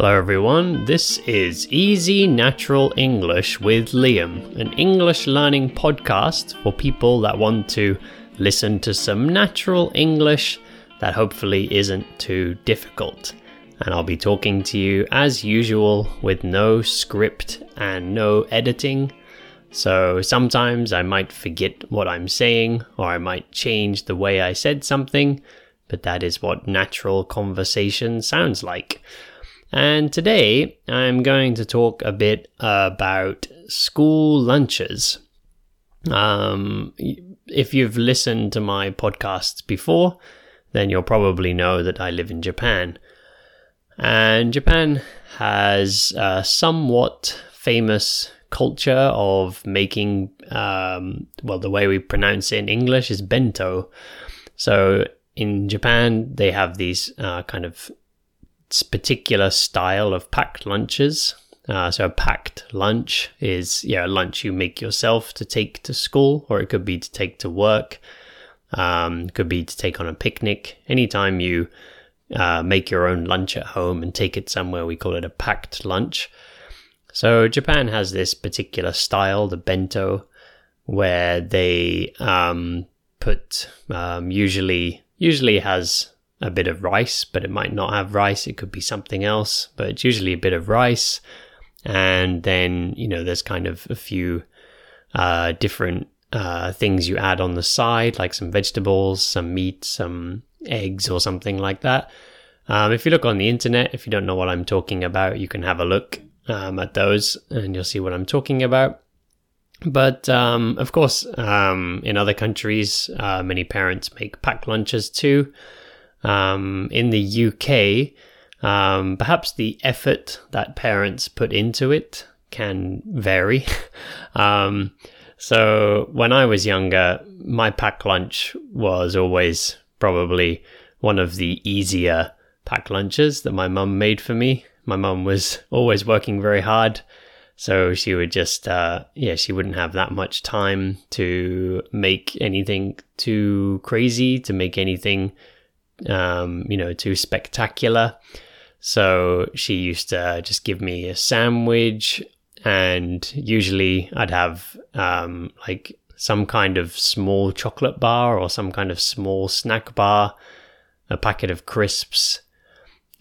Hello, everyone. This is Easy Natural English with Liam, an English learning podcast for people that want to listen to some natural English that hopefully isn't too difficult. And I'll be talking to you as usual with no script and no editing. So sometimes I might forget what I'm saying or I might change the way I said something, but that is what natural conversation sounds like. And today I'm going to talk a bit about school lunches. Um, if you've listened to my podcasts before, then you'll probably know that I live in Japan. And Japan has a somewhat famous culture of making, um, well, the way we pronounce it in English is bento. So in Japan, they have these uh, kind of particular style of packed lunches. Uh, so a packed lunch is yeah a lunch you make yourself to take to school, or it could be to take to work. Um, could be to take on a picnic. Anytime you uh, make your own lunch at home and take it somewhere, we call it a packed lunch. So Japan has this particular style, the bento, where they um, put um, usually usually has a bit of rice, but it might not have rice. It could be something else, but it's usually a bit of rice. And then, you know, there's kind of a few uh, different uh, things you add on the side, like some vegetables, some meat, some eggs, or something like that. Um, if you look on the internet, if you don't know what I'm talking about, you can have a look um, at those and you'll see what I'm talking about. But um, of course, um, in other countries, uh, many parents make packed lunches too. Um, in the UK, um, perhaps the effort that parents put into it can vary. um, so when I was younger, my pack lunch was always probably one of the easier pack lunches that my mum made for me. My mum was always working very hard. So she would just, uh, yeah, she wouldn't have that much time to make anything too crazy, to make anything um, you know, too spectacular. So she used to just give me a sandwich, and usually I'd have um, like some kind of small chocolate bar or some kind of small snack bar, a packet of crisps.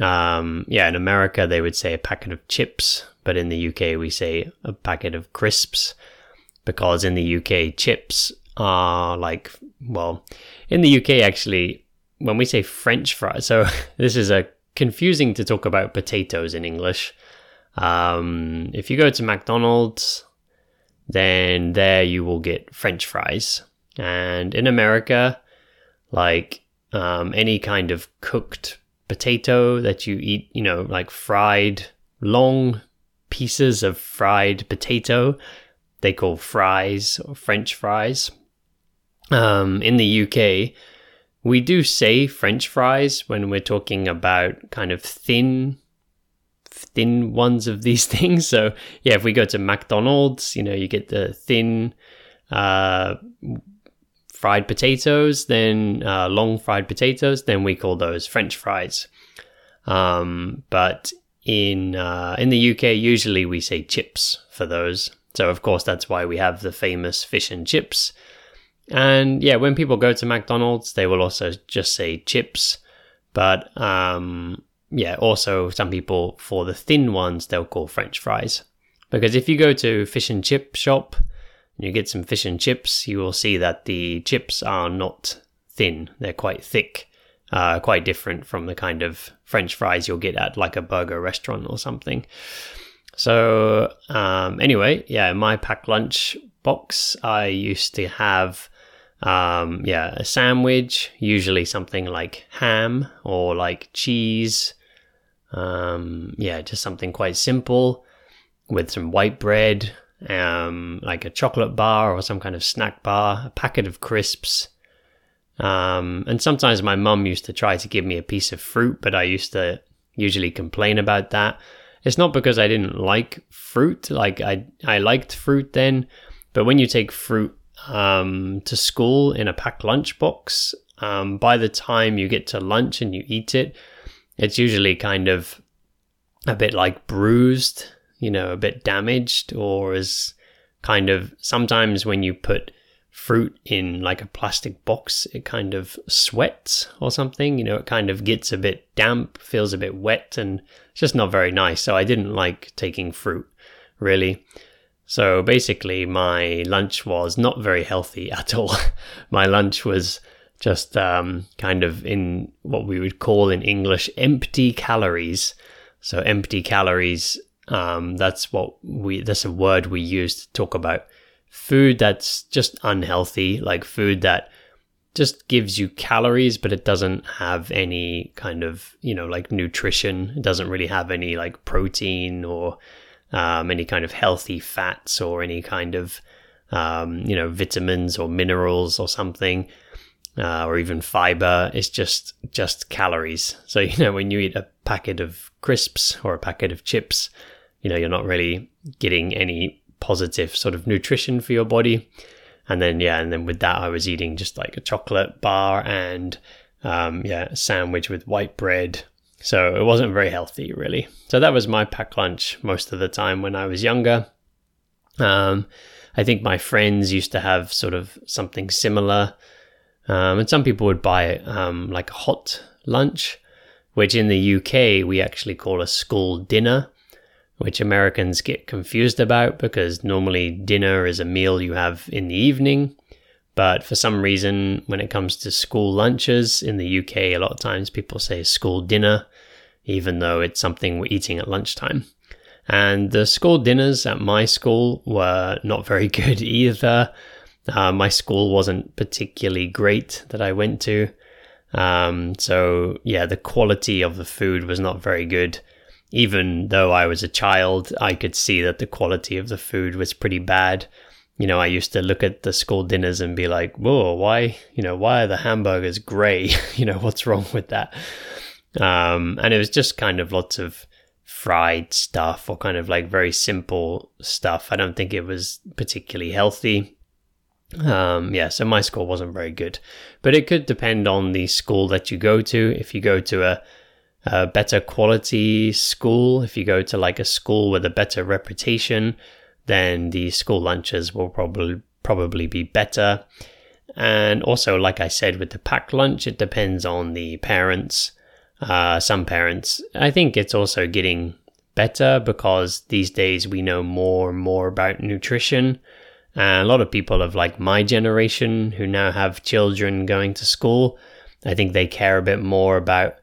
Um, yeah, in America they would say a packet of chips, but in the UK we say a packet of crisps because in the UK chips are like well, in the UK actually when we say French fries, so this is a confusing to talk about potatoes in English. Um, if you go to McDonald's, then there you will get French fries. And in America, like um, any kind of cooked potato that you eat, you know, like fried, long pieces of fried potato, they call fries or French fries. Um, in the UK, we do say French fries when we're talking about kind of thin thin ones of these things. So yeah, if we go to McDonald's, you know, you get the thin uh, fried potatoes, then uh, long fried potatoes, then we call those French fries. Um, but in uh, in the UK, usually we say chips for those. So of course, that's why we have the famous fish and chips and yeah, when people go to McDonald's, they will also just say chips. But um, yeah, also some people for the thin ones they'll call French fries. Because if you go to fish and chip shop and you get some fish and chips, you will see that the chips are not thin; they're quite thick, uh, quite different from the kind of French fries you'll get at like a burger restaurant or something. So um, anyway, yeah, my packed lunch box, I used to have um, yeah, a sandwich, usually something like ham or like cheese. Um, yeah, just something quite simple with some white bread, um, like a chocolate bar or some kind of snack bar, a packet of crisps. Um, and sometimes my mum used to try to give me a piece of fruit, but I used to usually complain about that. It's not because I didn't like fruit, like I I liked fruit then, but when you take fruit um, to school in a packed lunchbox. Um, by the time you get to lunch and you eat it, it's usually kind of a bit like bruised, you know, a bit damaged, or is kind of sometimes when you put fruit in like a plastic box, it kind of sweats or something. You know, it kind of gets a bit damp, feels a bit wet, and it's just not very nice. So I didn't like taking fruit really. So basically, my lunch was not very healthy at all. my lunch was just um, kind of in what we would call in English empty calories. So empty calories. Um, that's what we. That's a word we use to talk about food that's just unhealthy, like food that just gives you calories, but it doesn't have any kind of you know like nutrition. It doesn't really have any like protein or um, any kind of healthy fats or any kind of um, you know vitamins or minerals or something uh, or even fiber. It's just just calories. So you know when you eat a packet of crisps or a packet of chips you know you're not really getting any positive sort of nutrition for your body. And then yeah and then with that i was eating just like a chocolate bar and um, yeah a sandwich with white bread so it wasn't very healthy, really. So that was my packed lunch most of the time when I was younger. Um, I think my friends used to have sort of something similar. Um, and some people would buy um, like a hot lunch, which in the UK we actually call a school dinner, which Americans get confused about because normally dinner is a meal you have in the evening. But for some reason, when it comes to school lunches in the UK, a lot of times people say school dinner, even though it's something we're eating at lunchtime. And the school dinners at my school were not very good either. Uh, my school wasn't particularly great that I went to. Um, so, yeah, the quality of the food was not very good. Even though I was a child, I could see that the quality of the food was pretty bad you know, I used to look at the school dinners and be like, whoa, why, you know, why are the hamburgers gray? you know, what's wrong with that? Um, and it was just kind of lots of fried stuff or kind of like very simple stuff. I don't think it was particularly healthy. Um, yeah, so my score wasn't very good, but it could depend on the school that you go to. If you go to a, a better quality school, if you go to like a school with a better reputation, then the school lunches will probably probably be better. And also, like I said, with the packed lunch, it depends on the parents. Uh, some parents, I think it's also getting better because these days we know more and more about nutrition. And a lot of people of like my generation who now have children going to school, I think they care a bit more about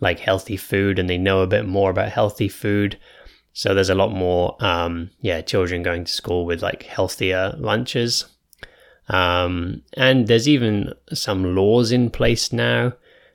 like healthy food and they know a bit more about healthy food. So there's a lot more, um, yeah, children going to school with like healthier lunches. Um, and there's even some laws in place now.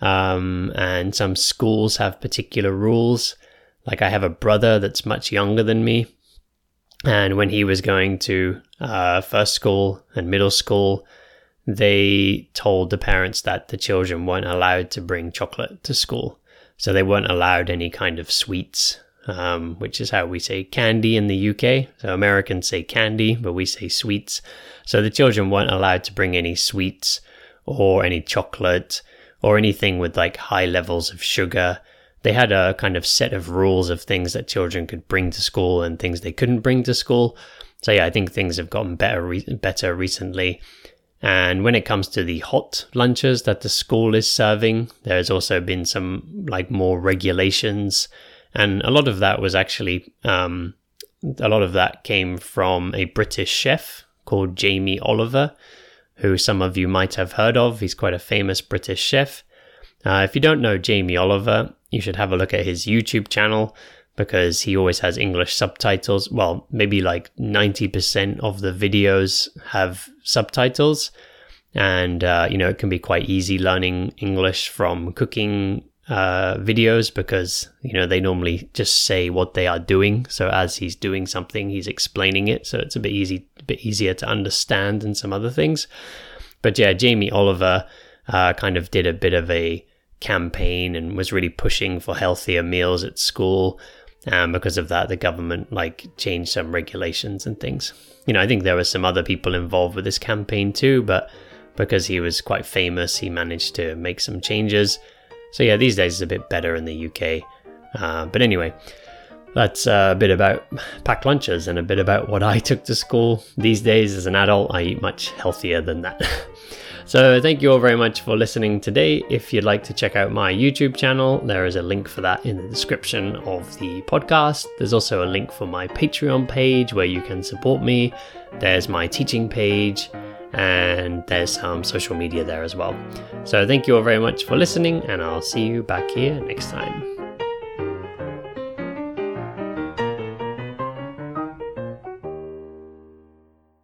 Um, and some schools have particular rules. Like I have a brother that's much younger than me. And when he was going to uh, first school and middle school, they told the parents that the children weren't allowed to bring chocolate to school. So they weren't allowed any kind of sweets um, which is how we say candy in the UK. So Americans say candy, but we say sweets. So the children weren't allowed to bring any sweets or any chocolate or anything with like high levels of sugar. They had a kind of set of rules of things that children could bring to school and things they couldn't bring to school. So yeah, I think things have gotten better re- better recently. And when it comes to the hot lunches that the school is serving, there's also been some like more regulations and a lot of that was actually um, a lot of that came from a British chef called Jamie Oliver, who some of you might have heard of. He's quite a famous British chef. Uh, if you don't know Jamie Oliver, you should have a look at his YouTube channel because he always has English subtitles. Well, maybe like 90% of the videos have subtitles. And, uh, you know, it can be quite easy learning English from cooking uh, videos because you know they normally just say what they are doing. So as he's doing something, he's explaining it, so it's a bit easy, a bit easier to understand than some other things. But yeah, Jamie Oliver uh, kind of did a bit of a campaign and was really pushing for healthier meals at school. And because of that, the government like changed some regulations and things. You know, I think there were some other people involved with this campaign too, but because he was quite famous, he managed to make some changes. So yeah, these days it's a bit better in the UK. Uh, but anyway, that's a bit about packed lunches and a bit about what I took to school. These days, as an adult, I eat much healthier than that. so, thank you all very much for listening today. If you'd like to check out my YouTube channel, there is a link for that in the description of the podcast. There's also a link for my Patreon page where you can support me. There's my teaching page and there's some social media there as well. So, thank you all very much for listening, and I'll see you back here next time.